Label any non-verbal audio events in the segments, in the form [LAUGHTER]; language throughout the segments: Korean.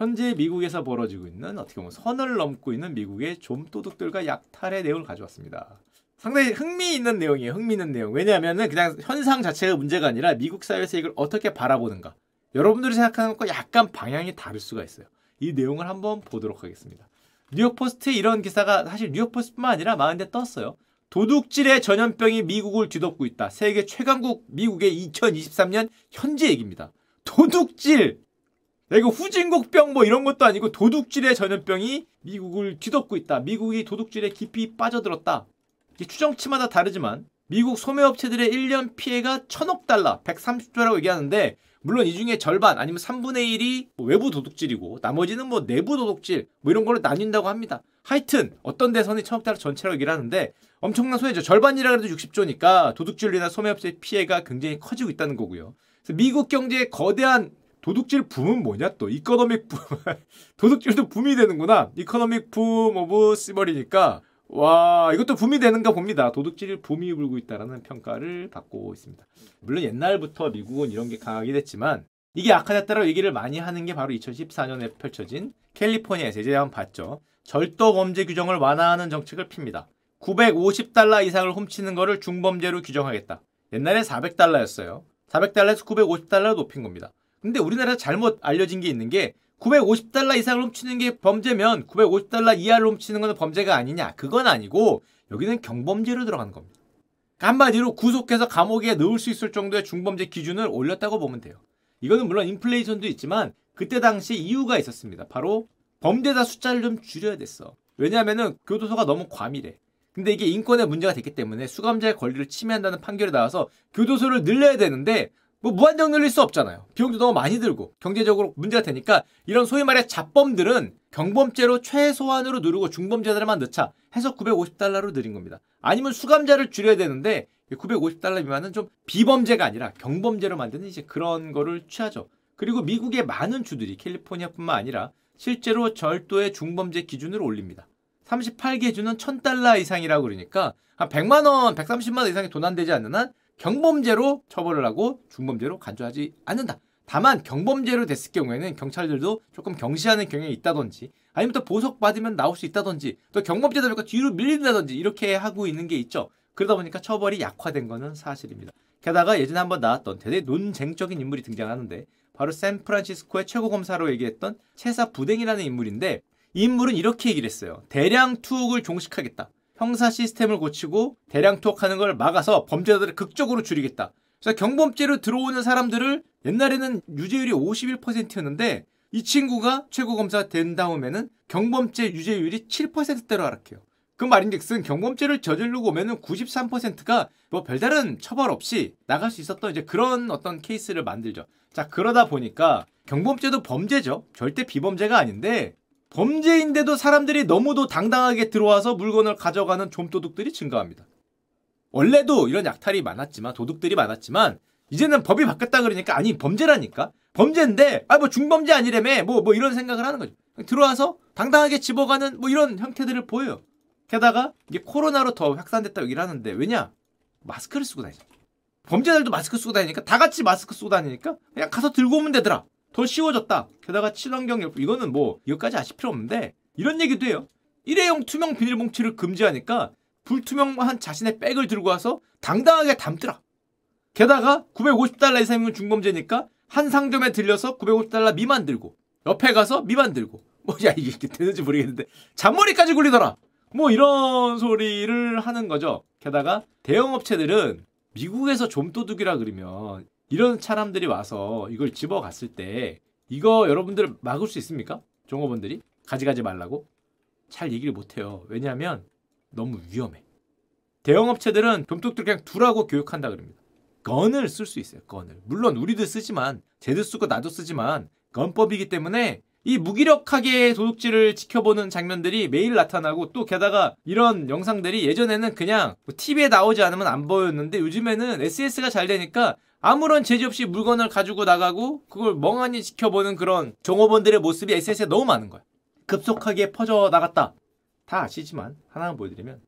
현재 미국에서 벌어지고 있는 어떻게 보면 선을 넘고 있는 미국의 좀도둑들과 약탈의 내용을 가져왔습니다. 상당히 흥미있는 내용이에요. 흥미있는 내용. 왜냐하면 그냥 현상 자체가 문제가 아니라 미국 사회에서 이걸 어떻게 바라보는가. 여러분들이 생각하는 것과 약간 방향이 다를 수가 있어요. 이 내용을 한번 보도록 하겠습니다. 뉴욕포스트에 이런 기사가 사실 뉴욕포스트뿐만 아니라 많은데 떴어요. 도둑질의 전염병이 미국을 뒤덮고 있다. 세계 최강국 미국의 2023년 현재 얘기입니다. 도둑질! 이거 후진국병 뭐 이런 것도 아니고 도둑질의 전염병이 미국을 뒤덮고 있다. 미국이 도둑질에 깊이 빠져들었다. 추정치마다 다르지만 미국 소매업체들의 1년 피해가 천억 달러, 130조라고 얘기하는데 물론 이 중에 절반 아니면 3분의 1이 뭐 외부 도둑질이고 나머지는 뭐 내부 도둑질 뭐 이런 걸로 나뉜다고 합니다. 하여튼 어떤 대선이 천억 달러 전체라고 얘기를 하는데 엄청난 손해죠. 절반이라 그래도 60조니까 도둑질로 인한 소매업체의 피해가 굉장히 커지고 있다는 거고요. 미국 경제의 거대한 도둑질 붐은 뭐냐 또? economic boom. [LAUGHS] 도둑질도 붐이 되는구나. economic boom of 시벌이니까. 와 이것도 붐이 되는가 봅니다. 도둑질 붐이 불고 있다라는 평가를 받고 있습니다. 물론 옛날부터 미국은 이런 게 강하게 됐지만 이게 악화됐다라고 얘기를 많이 하는 게 바로 2014년에 펼쳐진 캘리포니아에서 이제 한번 봤죠. 절도 범죄 규정을 완화하는 정책을 핍니다. 950달러 이상을 훔치는 거를 중범죄로 규정하겠다. 옛날에 400달러였어요. 400달러에서 950달러로 높인 겁니다 근데 우리나라에서 잘못 알려진 게 있는 게 950달러 이상을 훔치는 게 범죄면 950달러 이하를 훔치는 건 범죄가 아니냐. 그건 아니고 여기는 경범죄로 들어가는 겁니다. 그러니까 한마디로 구속해서 감옥에 넣을 수 있을 정도의 중범죄 기준을 올렸다고 보면 돼요. 이거는 물론 인플레이션도 있지만 그때 당시 이유가 있었습니다. 바로 범죄자 숫자를 좀 줄여야 됐어. 왜냐하면 교도소가 너무 과밀해. 근데 이게 인권의 문제가 됐기 때문에 수감자의 권리를 침해한다는 판결이 나와서 교도소를 늘려야 되는데 뭐 무한정 늘릴 수 없잖아요. 비용도 너무 많이 들고 경제적으로 문제가 되니까 이런 소위 말해 잡범들은 경범죄로 최소한으로 누르고 중범죄들만 넣자 해서 950달러로 늘린 겁니다. 아니면 수감자를 줄여야 되는데 950달러 미만은 좀 비범죄가 아니라 경범죄로 만드는 이제 그런 거를 취하죠. 그리고 미국의 많은 주들이 캘리포니아뿐만 아니라 실제로 절도의 중범죄 기준을 올립니다. 38개 주는 1000달러 이상이라고 그러니까 한 100만 원, 130만 원 이상이 도난되지 않는 한 경범죄로 처벌을 하고 중범죄로 간주하지 않는다. 다만 경범죄로 됐을 경우에는 경찰들도 조금 경시하는 경향이 있다든지 아니면 또 보석받으면 나올 수 있다든지 또 경범죄다 보니까 뒤로 밀린다든지 이렇게 하고 있는 게 있죠. 그러다 보니까 처벌이 약화된 거는 사실입니다. 게다가 예전에 한번 나왔던 대대 논쟁적인 인물이 등장하는데 바로 샌프란시스코의 최고 검사로 얘기했던 채사 부댕이라는 인물인데 이 인물은 이렇게 얘기를 했어요. 대량 투옥을 종식하겠다. 형사 시스템을 고치고 대량 투옥하는 걸 막아서 범죄자들을 극적으로 줄이겠다. 그래서 경범죄로 들어오는 사람들을 옛날에는 유죄율이 51%였는데 이 친구가 최고검사 된 다음에는 경범죄 유죄율이 7%대로 하락해요. 그 말인즉슨 경범죄를 저지르고 오면은 93%가 뭐 별다른 처벌 없이 나갈 수 있었던 이제 그런 어떤 케이스를 만들죠. 자 그러다 보니까 경범죄도 범죄죠. 절대 비범죄가 아닌데 범죄인데도 사람들이 너무도 당당하게 들어와서 물건을 가져가는 좀도둑들이 증가합니다. 원래도 이런 약탈이 많았지만 도둑들이 많았지만 이제는 법이 바뀌었다 그러니까 아니 범죄라니까 범죄인데 아 뭐 중범죄 아니래매 뭐뭐 뭐 이런 생각을 하는 거죠. 들어와서 당당하게 집어가는 뭐 이런 형태들을 보여요. 게다가 이게 코로나로 더 확산됐다고 얘기를 하는데 왜냐 마스크를 쓰고 다니죠. 범죄자들도 마스크 쓰고 다니니까 다 같이 마스크 쓰고 다니니까 그냥 가서 들고 오면 되더라. 더 쉬워졌다. 게다가 친환경 열풍 이거는 뭐 이것까지 아실 필요 없는데 이런 얘기도 해요. 일회용 투명 비닐봉투를 금지하니까 불투명한 자신의 백을 들고 와서 당당하게 담더라. 게다가 950달러 이상이면 중범죄니까 한 상점에 들려서 950달러 미만 들고 옆에 가서 미만 들고 뭐야 이게 되는지 모르겠는데 잔머리까지 굴리더라. 뭐 이런 소리를 하는 거죠. 게다가 대형 업체들은 미국에서 좀도둑이라 그러면 이런 사람들이 와서 이걸 집어갔을 때 이거 여러분들 막을 수 있습니까? 종업원들이 가져가지 말라고 잘 얘기를 못해요. 왜냐하면 너무 위험해. 대형업체들은 금뚝들 그냥 두라고 교육한다 그럽니다. 건을 쓸 수 있어요. 건을. 물론 우리도 쓰지만 쟤도 쓰고 나도 쓰지만 건법이기 때문에 이 무기력하게 도둑질을 지켜보는 장면들이 매일 나타나고 또 게다가 이런 영상들이 예전에는 그냥 TV에 뭐 나오지 않으면 안 보였는데 요즘에는 SS가 잘 되니까 아무런 제지 없이 물건을 가지고 나가고 그걸 멍하니 지켜보는 그런 종업원들의 모습이 SNS에 너무 많은 거야. 급속하게 퍼져 나갔다. 다 아시지만 하나만 보여드리면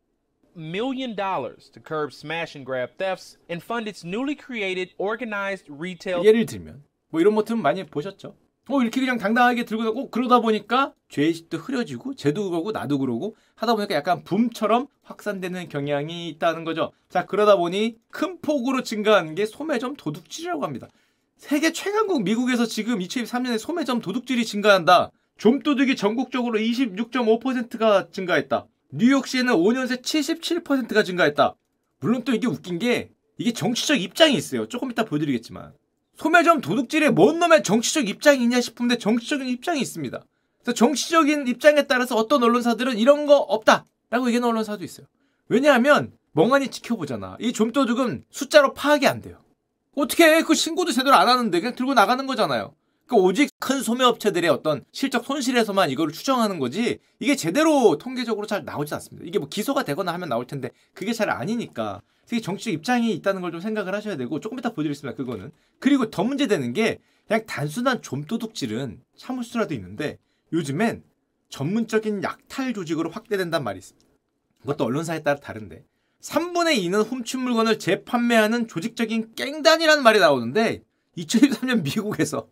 million dollars to curb smash and grab thefts and fund its newly created organized retail 예를 들면 뭐 이런 모습 많이 보셨죠? 어 이렇게 그냥 당당하게 들고 가고 그러다 보니까 죄의식도 흐려지고 쟤도 그러고 나도 그러고 하다 보니까 약간 붐처럼 확산되는 경향이 있다는 거죠. 자 그러다 보니 큰 폭으로 증가하는 게 소매점 도둑질이라고 합니다. 세계 최강국 미국에서 지금 2023년에 소매점 도둑질이 증가한다. 좀도둑이 전국적으로 26.5%가 증가했다. 뉴욕시에는 5년 새 77%가 증가했다. 물론 또 이게 웃긴 게 이게 정치적 입장이 있어요. 조금 이따 보여드리겠지만. 소매점 도둑질에 뭔 놈의 정치적 입장이 있냐 싶은데 정치적인 입장이 있습니다. 그래서 정치적인 입장에 따라서 어떤 언론사들은 이런 거 없다! 라고 얘기하는 언론사도 있어요. 왜냐하면 멍하니 지켜보잖아. 이 좀도둑은 숫자로 파악이 안 돼요. 어떻게 해? 그 신고도 제대로 안 하는데 그냥 들고 나가는 거잖아요. 그러니까 오직 큰 소매업체들의 어떤 실적 손실에서만 이거를 추정하는 거지 이게 제대로 통계적으로 잘 나오지 않습니다. 이게 뭐 기소가 되거나 하면 나올 텐데 그게 잘 아니니까 되게 정치적 입장이 있다는 걸 좀 생각을 하셔야 되고 조금 이따 보여드리겠습니다. 그거는 그리고 더 문제되는 게 그냥 단순한 좀도둑질은 참을 수라도 있는데 요즘엔 전문적인 약탈 조직으로 확대된단 말이 있습니다. 그것도 언론사에 따라 다른데 3분의 2는 훔친 물건을 재판매하는 조직적인 깽단이라는 말이 나오는데 2023년 미국에서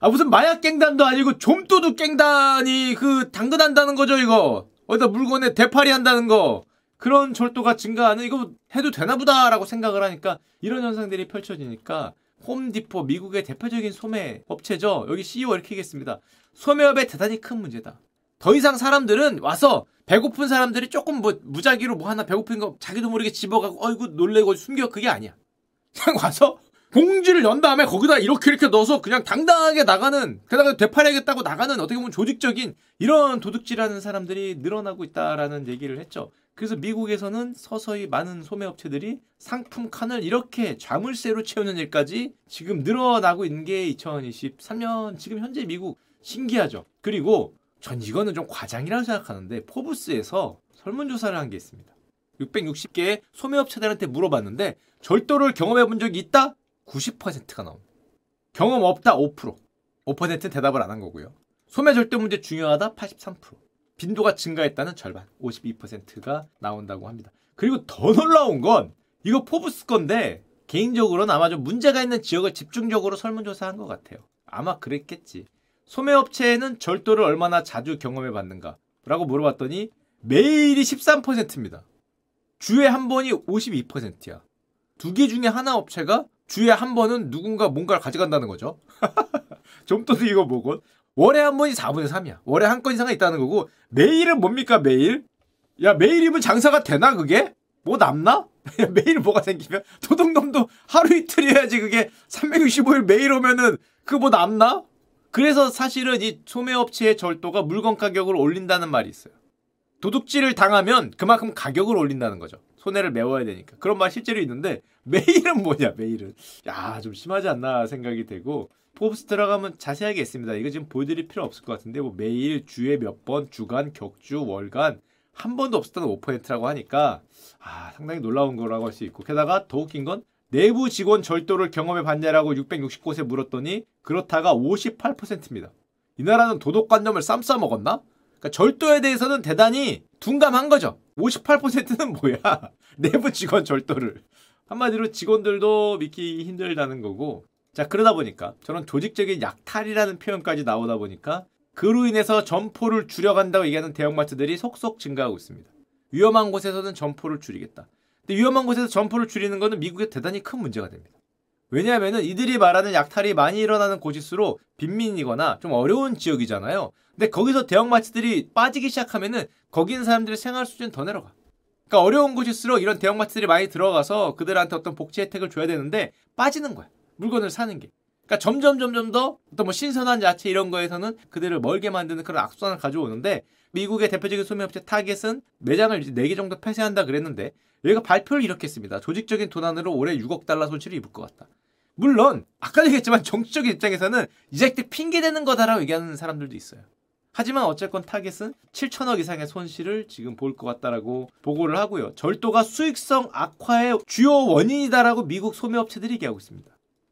아 무슨 마약 깽단도 아니고 좀도둑 깽단이 그 당근한다는 거죠 이거 어디다 물건에 대파리 한다는 거 그런 절도가 증가하는 이거 해도 되나 보다라고 생각을 하니까 이런 현상들이 펼쳐지니까 홈디포 미국의 대표적인 소매 업체죠. 여기 CEO 이렇게 얘기했습니다. 소매업의 대단히 큰 문제다. 더 이상 사람들은 와서 배고픈 사람들이 조금 뭐 무작위로 뭐 하나 배고픈 거 자기도 모르게 집어가고 어이구 놀래고 숨겨. 그게 아니야. 그냥 와서 봉지를 연 다음에 거기다 이렇게 이렇게 넣어서 그냥 당당하게 나가는 게다가 되팔아야겠다고 나가는 어떻게 보면 조직적인 이런 도둑질하는 사람들이 늘어나고 있다라는 얘기를 했죠. 그래서 미국에서는 서서히 많은 소매업체들이 상품 칸을 이렇게 자물쇠로 채우는 일까지 지금 늘어나고 있는 게 2023년 지금 현재 미국 신기하죠. 그리고 전 이거는 좀 과장이라고 생각하는데 포브스에서 설문조사를 한 게 있습니다. 660개의 소매업체들한테 물어봤는데 절도를 경험해 본 적이 있다? 90%가 나옵니다. 경험 없다 5%. 5%는 대답을 안 한 거고요. 소매 절도 문제 중요하다 83%. 빈도가 증가했다는 절반 52%가 나온다고 합니다. 그리고 더 놀라운 건 이거 포브스 건데 개인적으로는 아마 좀 문제가 있는 지역을 집중적으로 설문조사한 것 같아요. 아마 그랬겠지. 소매업체에는 절도를 얼마나 자주 경험해 봤는가? 라고 물어봤더니 매일이 13%입니다. 주에 한 번이 52%야. 두 개 중에 하나 업체가 주에 한 번은 누군가 뭔가를 가져간다는 거죠. [LAUGHS] 좀또도 이거 뭐고? 월에 한 번이 4분의 3이야. 월에 한 건 이상은 있다는 거고 매일은 뭡니까 매일? 야 매일이면 장사가 되나 그게? 뭐 남나? [LAUGHS] 매일 뭐가 생기면 도둑놈도 하루 이틀 해야지 그게 365일 매일 오면은 그거 뭐 남나? 그래서 사실은 이 소매업체의 절도가 물건 가격을 올린다는 말이 있어요. 도둑질을 당하면 그만큼 가격을 올린다는 거죠. 손해를 메워야 되니까. 그런 말 실제로 있는데 [LAUGHS] 매일은 뭐냐 매일은. 야 좀 심하지 않나 생각이 되고 포브스 들어가면 자세하게 있습니다. 이거 지금 보여드릴 필요 없을 것 같은데 뭐 매일 주에 몇 번 주간 격주 월간 한 번도 없었다는 5%라고 하니까 아 상당히 놀라운 거라고 할 수 있고 게다가 더 웃긴 건 내부 직원 절도를 경험해 봤냐라고 660곳에 물었더니 그렇다가 58%입니다. 이 나라는 도덕관념을 쌈싸 먹었나? 그러니까 절도에 대해서는 대단히 둔감한 거죠. 58%는 뭐야? [LAUGHS] 내부 직원 절도를. 한마디로 직원들도 믿기 힘들다는 거고. 자, 그러다 보니까 저는 조직적인 약탈이라는 표현까지 나오다 보니까 그로 인해서 점포를 줄여간다고 얘기하는 대형마트들이 속속 증가하고 있습니다. 위험한 곳에서는 점포를 줄이겠다. 근데 위험한 곳에서 점포를 줄이는 것은 미국에 대단히 큰 문제가 됩니다. 왜냐하면 이들이 말하는 약탈이 많이 일어나는 곳일수록 빈민이거나 좀 어려운 지역이잖아요. 근데 거기서 대형마트들이 빠지기 시작하면은 거기 있는 사람들의 생활 수준이 더 내려가. 그러니까 어려운 곳일수록 이런 대형마트들이 많이 들어가서 그들한테 어떤 복지 혜택을 줘야 되는데 빠지는 거야. 물건을 사는 게. 그러니까 점점 점점 더 어떤 뭐 신선한 야채 이런 거에서는 그들을 멀게 만드는 그런 악순환을 가져오는데 미국의 대표적인 소매업체 타겟은 매장을 이제 4개 정도 폐쇄한다 그랬는데 여기가 발표를 이렇게 했습니다. 조직적인 도난으로 올해 6억 달러 손실을 입을 것 같다. 물론 아까 얘기했지만 정치적인 입장에서는 이 자식들 핑계대는 거다라고 얘기하는 사람들도 있어요. 하지만 어쨌건 타겟은 7천억 이상의 손실을 지금 볼 것 같다라고 보고를 하고요. 절도가 수익성 악화의 주요 원인이다라고 미국 소매업체들이 얘기하고 있습니다.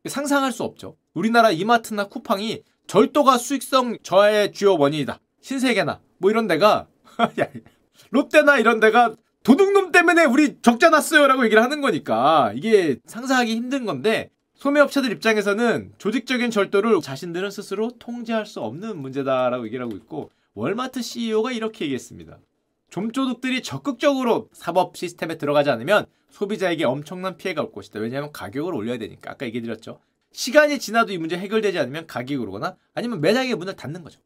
상상할 수 없죠. 우리나라 이마트나 쿠팡이 절도가 수익성 저하의 주요 원인이다. 신세계나 뭐 이런 데가 [LAUGHS] 롯데나 이런 데가 도둑놈 때문에 우리 적자 났어요 라고 얘기를 하는 거니까 이게 상상하기 힘든 건데 소매업체들 입장에서는 조직적인 절도를 자신들은 스스로 통제할 수 없는 문제다라고 얘기를 하고 있고 월마트 CEO가 이렇게 얘기했습니다. 좀도둑들이 적극적으로 사법 시스템에 들어가지 않으면 소비자에게 엄청난 피해가 올 것이다. 왜냐하면 가격을 올려야 되니까. 아까 얘기 드렸죠. 시간이 지나도 이 문제 해결되지 않으면 가격이 오르거나 아니면 매장의 문을 닫는 거죠.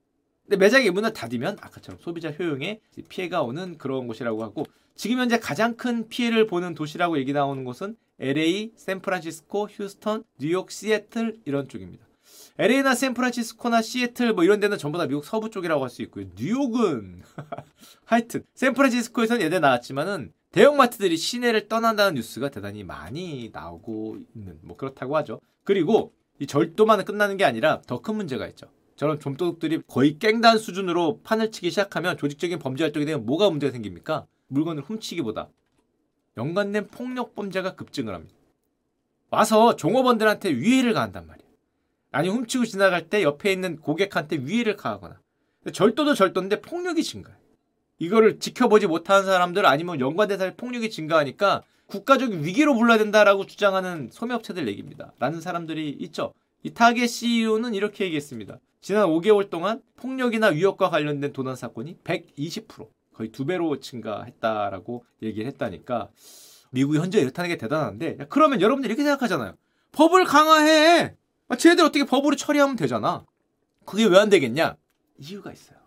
근데 매장의 문을 닫으면 아까처럼 소비자 효용에 피해가 오는 그런 곳이라고 하고 지금 현재 가장 큰 피해를 보는 도시라고 얘기 나오는 곳은 LA, 샌프란시스코, 휴스턴, 뉴욕, 시애틀 이런 쪽입니다. LA나 샌프란시스코나 시애틀 뭐 이런 데는 전부 다 미국 서부 쪽이라고 할 수 있고요. 뉴욕은 [LAUGHS] 하여튼 샌프란시스코에서는 예대 나왔지만은 대형마트들이 시내를 떠난다는 뉴스가 대단히 많이 나오고 있는 뭐 그렇다고 하죠. 그리고 이 절도만 끝나는 게 아니라 더 큰 문제가 있죠. 저런 좀도둑들이 거의 깽단 수준으로 판을 치기 시작하면 조직적인 범죄 활동이 되면 뭐가 문제가 생깁니까? 물건을 훔치기보다 연관된 폭력 범죄가 급증을 합니다. 와서 종업원들한테 위해를 가한단 말이에요. 아니 훔치고 지나갈 때 옆에 있는 고객한테 위해를 가하거나 절도도 절도인데 폭력이 증가해. 이거를 지켜보지 못하는 사람들 아니면 연관된 사람의 폭력이 증가하니까 국가적인 위기로 불러야 된다라고 주장하는 소매업체들 얘기입니다. 라는 사람들이 있죠. 이 타겟 CEO는 이렇게 얘기했습니다. 지난 5개월 동안 폭력이나 위협과 관련된 도난 사건이 120% 거의 두 배로 증가했다라고 얘기를 했다니까 미국이 현재 이렇다는 게 대단한데 그러면 여러분들 이렇게 생각하잖아요. 법을 강화해. 아, 쟤들 어떻게 법으로 처리하면 되잖아. 그게 왜 안 되겠냐? 이유가 있어요.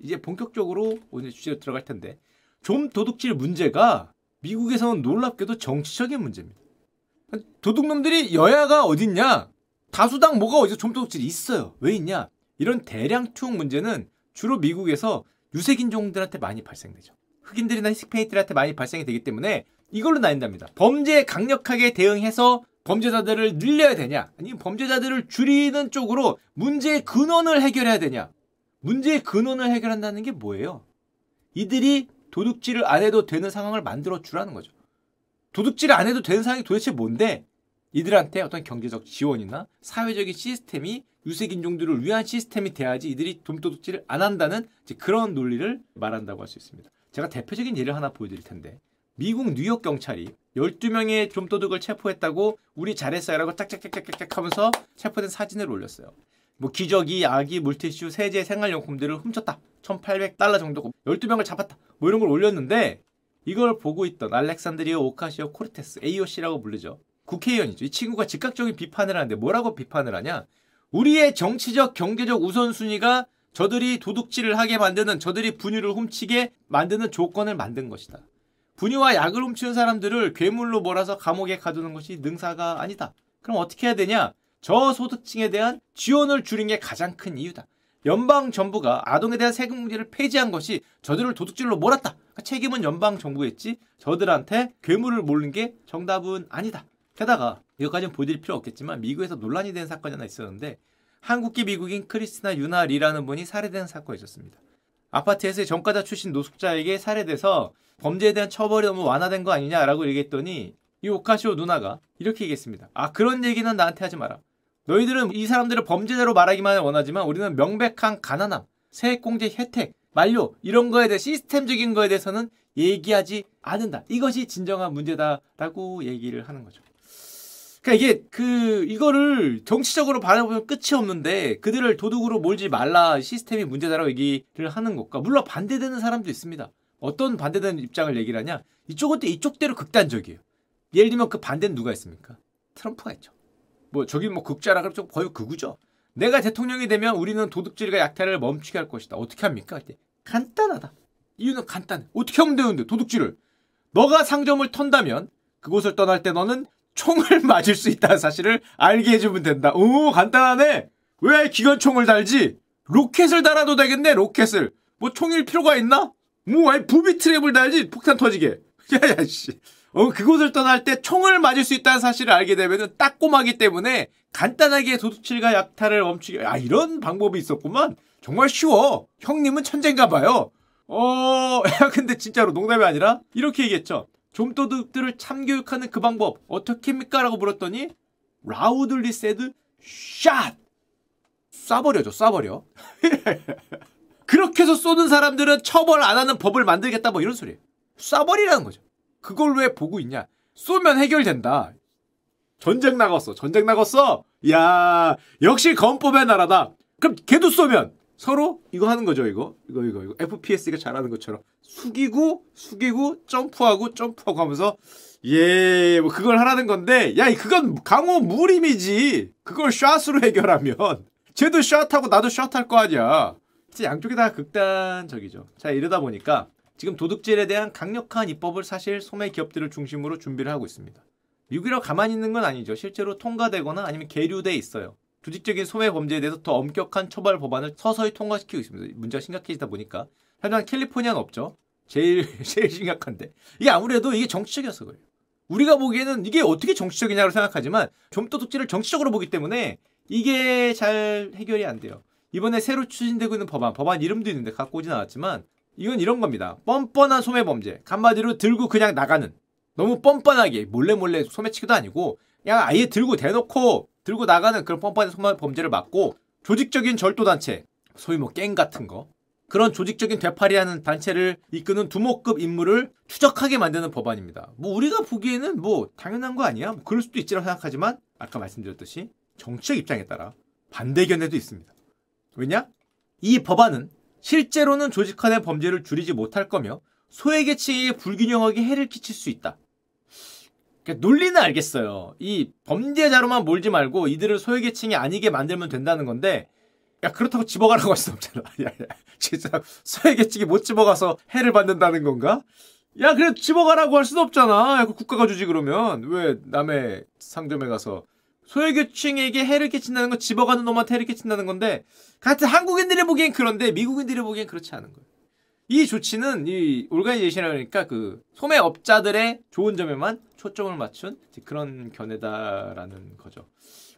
이제 본격적으로 오늘 주제로 들어갈 텐데 좀 도둑질 문제가 미국에서는 놀랍게도 정치적인 문제입니다. 도둑놈들이 여야가 어딨냐? 다수당 뭐가 어디서 좀 도둑질이 있어요. 왜 있냐? 이런 대량 투옥 문제는 주로 미국에서 유색인종들한테 많이 발생되죠. 흑인들이나 히스패닉들한테 많이 발생이 되기 때문에 이걸로 나뉜답니다. 범죄에 강력하게 대응해서 범죄자들을 늘려야 되냐? 아니면 범죄자들을 줄이는 쪽으로 문제의 근원을 해결해야 되냐? 문제의 근원을 해결한다는 게 뭐예요? 이들이 도둑질을 안 해도 되는 상황을 만들어 주라는 거죠. 도둑질을 안 해도 되는 상황이 도대체 뭔데? 이들한테 어떤 경제적 지원이나 사회적인 시스템이 유색인종들을 위한 시스템이 돼야지 이들이 돈도둑질을 안 한다는 그런 논리를 말한다고 할 수 있습니다. 제가 대표적인 예를 하나 보여드릴 텐데 미국 뉴욕 경찰이 12명의 좀도둑을 체포했다고 우리 잘했어요라고 짝짝짝짝짝 하면서 체포된 사진을 올렸어요. 뭐 기저귀, 아기, 물티슈, 세제, 생활용품들을 훔쳤다. 1800달러 정도고 12명을 잡았다. 뭐 이런 걸 올렸는데 이걸 보고 있던 알렉산드리오 오카시오 코르테스 AOC라고 부르죠. 국회의원이죠. 이 친구가 즉각적인 비판을 하는데 뭐라고 비판을 하냐? 우리의 정치적 경제적 우선순위가 저들이 도둑질을 하게 만드는 저들이 분유를 훔치게 만드는 조건을 만든 것이다. 분유와 약을 훔치는 사람들을 괴물로 몰아서 감옥에 가두는 것이 능사가 아니다. 그럼 어떻게 해야 되냐? 저소득층에 대한 지원을 줄인 게 가장 큰 이유다. 연방 정부가 아동에 대한 세금 문제를 폐지한 것이 저들을 도둑질로 몰았다. 그러니까 책임은 연방 정부겠지. 저들한테 괴물을 몰는 게 정답은 아니다. 게다가 이것까지는 보여드릴 필요 없겠지만 미국에서 논란이 된 사건이 하나 있었는데 한국계 미국인 크리스나 유나 리라는 분이 살해된 사건이 있었습니다. 아파트에서 전과자 출신 노숙자에게 살해돼서 범죄에 대한 처벌이 너무 완화된 거 아니냐라고 얘기했더니 이 오카시오 누나가 이렇게 얘기했습니다. 아 그런 얘기는 나한테 하지 마라. 너희들은 이 사람들을 범죄자로 말하기만 원하지만 우리는 명백한 가난함, 세액공제 혜택, 만료 이런 거에 대해 시스템적인 거에 대해서는 얘기하지 않는다. 이것이 진정한 문제다라고 얘기를 하는 거죠. 그러니까 이게 그 이거를 정치적으로 바라보면 끝이 없는데 그들을 도둑으로 몰지 말라 시스템이 문제다라고 얘기를 하는 것과 물론 반대되는 사람도 있습니다. 어떤 반대되는 입장을 얘기를 하냐? 이쪽은 또 이쪽대로 극단적이에요. 예를 들면 그 반대는 누가 있습니까? 트럼프가 있죠. 뭐 저기 뭐 극자라 그러면 좀 거의 극우죠. 내가 대통령이 되면 우리는 도둑질과 약탈을 멈추게 할 것이다. 어떻게 합니까? 할때 간단하다. 이유는 간단해. 어떻게 하면 되는데 도둑질을 너가 상점을 턴다면 그곳을 떠날 때 너는 총을 [LAUGHS] 맞을 수 있다는 사실을 알게 해주면 된다. 오 간단하네. 왜 기관총을 달지? 로켓을 달아도 되겠네. 로켓을. 뭐 총일 필요가 있나? 뭐 아니 부비 트랩을 달지 폭탄 터지게. [LAUGHS] 야야 씨. 어, 그곳을 떠날 때 총을 맞을 수 있다는 사실을 알게 되면은 따꼼하기 때문에 간단하게 도둑질과 약탈을 멈추게. 아, 이런 방법이 있었구만. 정말 쉬워. 형님은 천재인가 봐요. 어, [LAUGHS] 야, 근데 진짜로 농담이 아니라 이렇게 얘기했죠. 좀도둑들을 참교육하는 그 방법 어떻게 합니까? 라고 물었더니 라우들리 세드 샷! 쏴버려줘, 쏴버려. [LAUGHS] 그렇게 해서 쏘는 사람들은 처벌 안 하는 법을 만들겠다 뭐 이런 소리예요. 쏴버리라는 거죠. 그걸 왜 보고 있냐? 쏘면 해결된다. 전쟁 나갔어. 전쟁 나갔어. 야 역시 건법의 나라다. 그럼 걔도 쏘면 서로 이거 하는 거죠. 이거 이거 이거 이거 FPS가 잘하는 것처럼 숙이고 숙이고 점프하고 점프하고 하면서 예, 뭐 그걸 하라는 건데, 야, 그건 강호 무림이지. 그걸 샷으로 해결하면, 쟤도 샷하고 나도 샷할 거 아니야. 양쪽이 다 극단적이죠. 자, 이러다 보니까 지금 도둑질에 대한 강력한 입법을 사실 소매 기업들을 중심으로 준비를 하고 있습니다. 미국이라고 가만히 있는 건 아니죠. 실제로 통과되거나 아니면 계류돼 있어요. 조직적인 소매 범죄에 대해서 더 엄격한 처벌 법안을 서서히 통과시키고 있습니다. 문제가 심각해지다 보니까. 하지만 캘리포니아는 없죠. 제일, [LAUGHS] 제일 심각한데. 이게 아무래도 이게 정치적이어서 그래요. 우리가 보기에는 이게 어떻게 정치적이냐고 생각하지만 좀도둑질을 정치적으로 보기 때문에 이게 잘 해결이 안 돼요. 이번에 새로 추진되고 있는 법안, 법안 이름도 있는데 갖고 오진 않았지만 이건 이런 겁니다. 뻔뻔한 소매 범죄. 한마디로 들고 그냥 나가는. 너무 뻔뻔하게 몰래 몰래 소매치기도 아니고 그냥 아예 들고 대놓고 들고 나가는 그런 뻔뻔한 소매 범죄를 막고 조직적인 절도단체, 소위 뭐 갱 같은 거 그런 조직적인 되팔이하는 단체를 이끄는 두목급 인물을 추적하게 만드는 법안입니다. 뭐 우리가 보기에는 뭐 당연한 거 아니야? 뭐 그럴 수도 있지라고 생각하지만 아까 말씀드렸듯이 정치적 입장에 따라 반대 견해도 있습니다. 왜냐? 이 법안은 실제로는 조직화된 범죄를 줄이지 못할 거며 소외계층에게 불균형하게 해를 끼칠 수 있다. 그러니까 논리는 알겠어요. 이 범죄자로만 몰지 말고 이들을 소외계층이 아니게 만들면 된다는 건데 야 그렇다고 집어가라고 할 수 없잖아. [LAUGHS] 야, 야, 진짜 소외계층이 못 집어가서 해를 받는다는 건가? 야 그래 집어가라고 할 수는 없잖아. 야, 그 국가가 주지 그러면 왜 남의 상점에 가서 소외계층에게 해를 끼친다는 건 집어가는 놈한테 해를 끼친다는 건데 같은 한국인들이 보기엔 그런데 미국인들이 보기엔 그렇지 않은 거예요. 이 조치는 이 올가니제이션이라 그러니까 그 소매업자들의 좋은 점에만 초점을 맞춘 그런 견해다라는 거죠.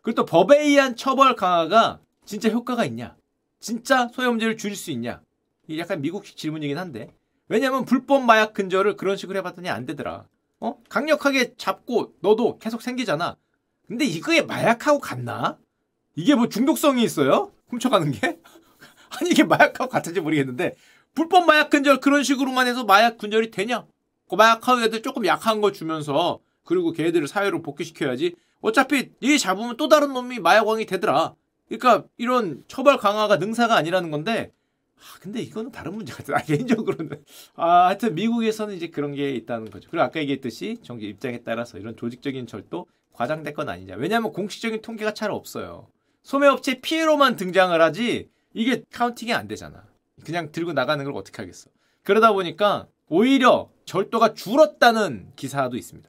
그리고 또 법에 의한 처벌 강화가 진짜 효과가 있냐? 진짜 소염제를 줄일 수 있냐? 이게 약간 미국식 질문이긴 한데 왜냐면 불법 마약 근절을 그런 식으로 해봤더니 안 되더라. 어? 강력하게 잡고 너도 계속 생기잖아. 근데 이거에 마약하고 같나? 이게 뭐 중독성이 있어요? 훔쳐가는 게? [LAUGHS] 아니 이게 마약하고 같은지 모르겠는데 불법 마약 근절 그런 식으로만 해서 마약 근절이 되냐? 그 마약하고 애들 조금 약한 거 주면서 그리고 걔들을 사회로 복귀시켜야지. 어차피 얘 잡으면 또 다른 놈이 마약왕이 되더라. 그러니까 이런 처벌 강화가 능사가 아니라는 건데 아, 근데 이거는 다른 문제 같아. 아, 개인적으로는. 아, 하여튼 미국에서는 이제 그런 게 있다는 거죠. 그리고 아까 얘기했듯이 정치 입장에 따라서 이런 조직적인 절도 과장될 건 아니냐. 왜냐하면 공식적인 통계가 잘 없어요. 소매업체 피해로만 등장을 하지 이게 카운팅이 안 되잖아. 그냥 들고 나가는 걸 어떻게 하겠어. 그러다 보니까 오히려 절도가 줄었다는 기사도 있습니다.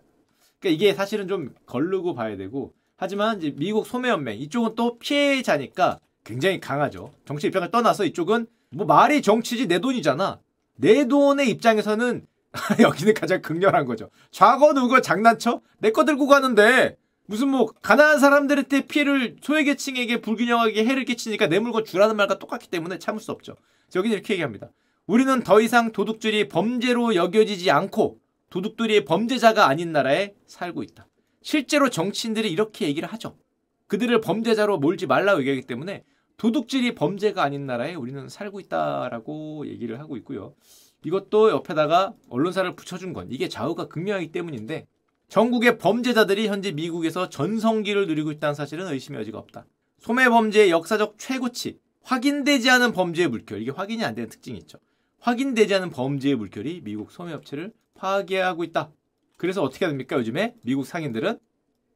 그러니까 이게 사실은 좀 걸르고 봐야 되고 하지만 이제 미국 소매연맹 이쪽은 또 피해자니까 굉장히 강하죠. 정치 입장을 떠나서 이쪽은 뭐 말이 정치지 내 돈이잖아. 내 돈의 입장에서는 [LAUGHS] 여기는 가장 극렬한 거죠. 좌거 누거 장난쳐? 내 거 들고 가는데 무슨 뭐 가난한 사람들한테 피해를 소외계층에게 불균형하게 해를 끼치니까 내 물건 주라는 말과 똑같기 때문에 참을 수 없죠. 여기는 이렇게 얘기합니다. 우리는 더 이상 도둑질이 범죄로 여겨지지 않고 도둑들이 범죄자가 아닌 나라에 살고 있다. 실제로 정치인들이 이렇게 얘기를 하죠. 그들을 범죄자로 몰지 말라고 얘기하기 때문에 도둑질이 범죄가 아닌 나라에 우리는 살고 있다라고 얘기를 하고 있고요. 이것도 옆에다가 언론사를 붙여준 건 이게 좌우가 극명하기 때문인데 전국의 범죄자들이 현재 미국에서 전성기를 누리고 있다는 사실은 의심의 여지가 없다. 소매 범죄의 역사적 최고치, 확인되지 않은 범죄의 물결, 이게 확인이 안 되는 특징이 있죠. 확인되지 않은 범죄의 물결이 미국 소매업체를 파괴하고 있다. 그래서 어떻게 됩니까? 요즘에 미국 상인들은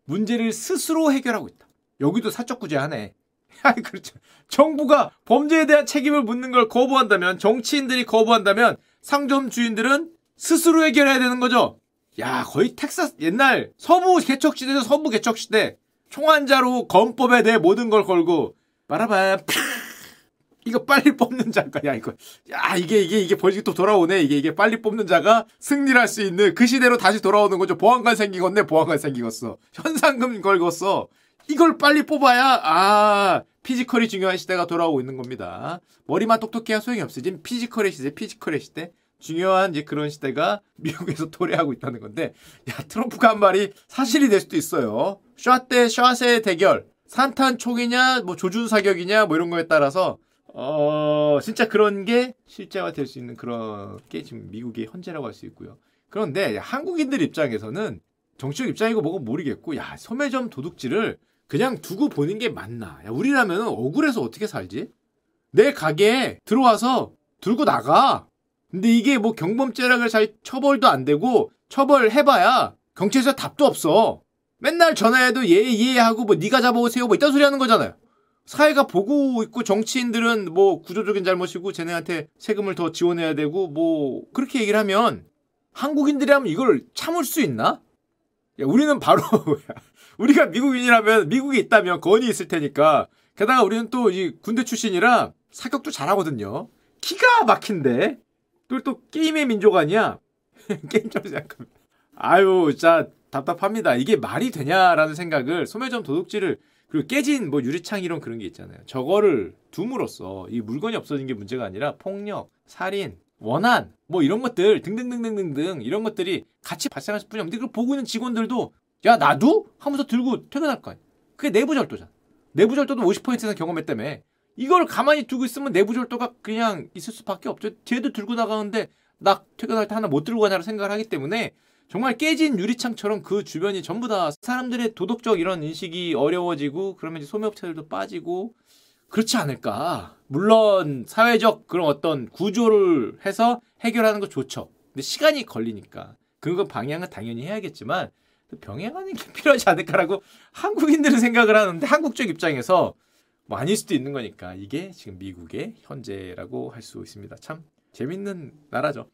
문제를 스스로 해결하고 있다. 여기도 사적 구제하네. [LAUGHS] 그렇죠. 정부가 범죄에 대한 책임을 묻는 걸 거부한다면, 정치인들이 거부한다면 상점 주인들은 스스로 해결해야 되는 거죠. 야, 거의 텍사스 옛날 서부 개척 시대죠. 서부 개척 시대. 총한자로 검법에 대해 모든 걸 걸고 빠라밤 이거 빨리 뽑는 자가 야 이거 야 이게 이게 이게 벌써 또 돌아오네 이게 이게 빨리 뽑는 자가 승리를 할수 있는 그 시대로 다시 돌아오는 거죠 보안관 생기겠네 보안관 생기겠어 현상금 걸겠어 이걸 빨리 뽑아야 아 physical이 중요한 시대가 돌아오고 있는 겁니다 머리만 똑똑해야 소용이 없어 지금 physical의 시대 physical의 시대 중요한 이제 그런 시대가 [LAUGHS] 미국에서 도래하고 있다는 건데 야 트럼프가 한 말이 사실이 될 수도 있어요. 샷 대 샷의 대결, 산탄 총이냐, 뭐 조준 사격이냐, 뭐 이런 거에 따라서 어 진짜 그런 게 실제화 될 수 있는 그런 게 지금 미국의 현재라고 할 수 있고요. 그런데 한국인들 입장에서는 정치적 입장이고 뭐고 모르겠고 야 소매점 도둑질을 그냥 두고 보는 게 맞나? 야 우리라면 억울해서 어떻게 살지? 내 가게에 들어와서 들고 나가. 근데 이게 뭐 경범죄라고 잘 처벌도 안 되고 처벌해봐야 경찰서 답도 없어. 맨날 전화해도 예 예 하고 뭐 네가 잡아오세요 뭐 이딴 소리 하는 거잖아요. 사회가 보고 있고 정치인들은 뭐 구조적인 잘못이고 쟤네한테 세금을 더 지원해야 되고 뭐 그렇게 얘기를 하면 한국인들이 하면 이걸 참을 수 있나? 야, 우리는 바로 [LAUGHS] 우리가 미국인이라면 미국에 있다면 건이 있을 테니까 게다가 우리는 또 이 군대 출신이라 사격도 잘하거든요. 기가 막힌데 또 또 게임의 민족 아니야? [LAUGHS] 게임처럼. 아유, 진짜 답답합니다. 이게 말이 되냐라는 생각을 소매점 도둑질을 그리고 깨진 뭐 유리창 이런 그런 게 있잖아요. 저거를 둠으로써 이 물건이 없어진 게 문제가 아니라 폭력, 살인, 원한 뭐 이런 것들 등등등등등등 이런 것들이 같이 발생할 뿐이 없는데 그걸 보고 있는 직원들도 야 나도 하면서 들고 퇴근할 거 아니야. 그게 내부 절도잖아. 내부 절도도 50% 이상 경험했다며. 이걸 가만히 두고 있으면 내부 절도가 그냥 있을 수밖에 없죠. 쟤도 들고 나가는데 나 퇴근할 때 하나 못 들고 가냐고 생각을 하기 때문에 정말 깨진 유리창처럼 그 주변이 전부 다 사람들의 도덕적 이런 인식이 어려워지고 그러면 이제 소매업체들도 빠지고 그렇지 않을까. 물론 사회적 그런 어떤 구조를 해서 해결하는 거 좋죠. 근데 시간이 걸리니까 그거 방향은 당연히 해야겠지만 병행하는 게 [LAUGHS] 필요하지 않을까라고 한국인들은 생각을 하는데 한국적 입장에서 뭐 아닐 수도 있는 거니까 이게 지금 미국의 현재라고 할 수 있습니다. 참 재밌는 나라죠.